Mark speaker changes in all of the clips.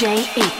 Speaker 1: J-E.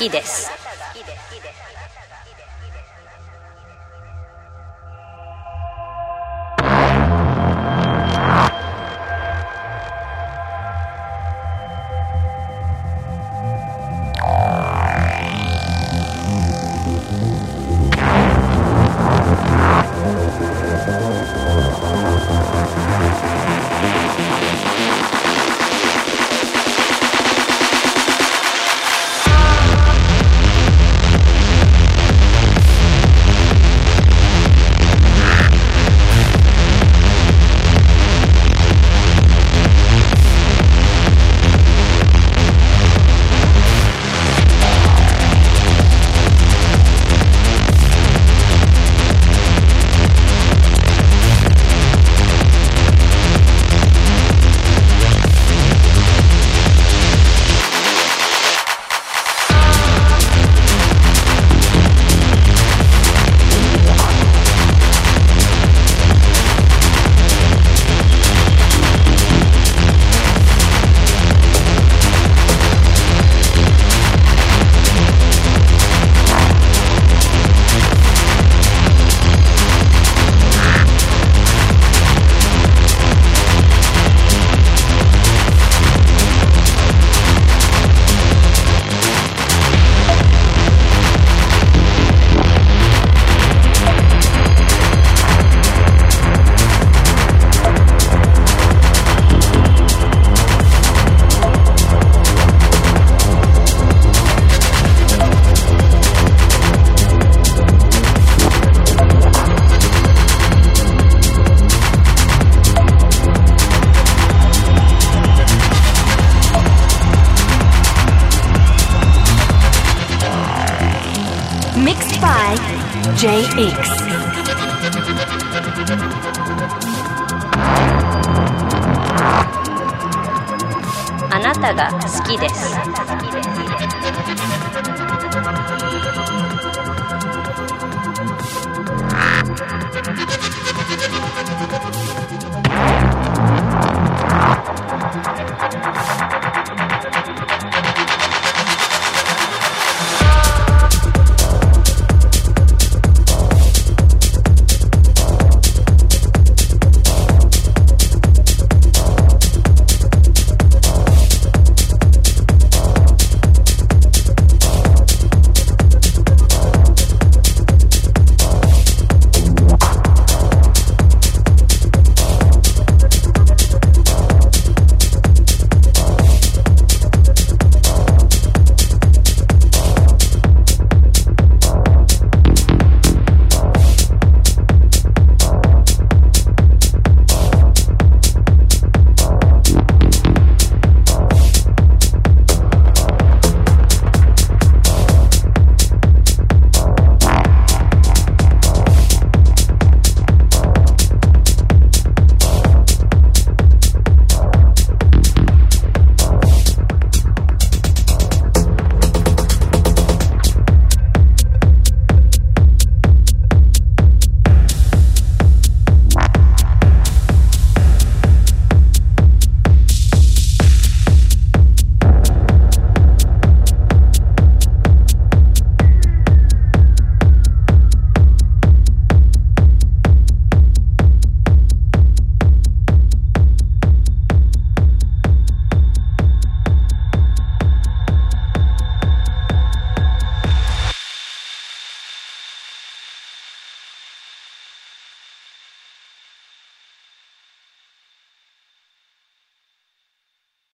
Speaker 1: きです。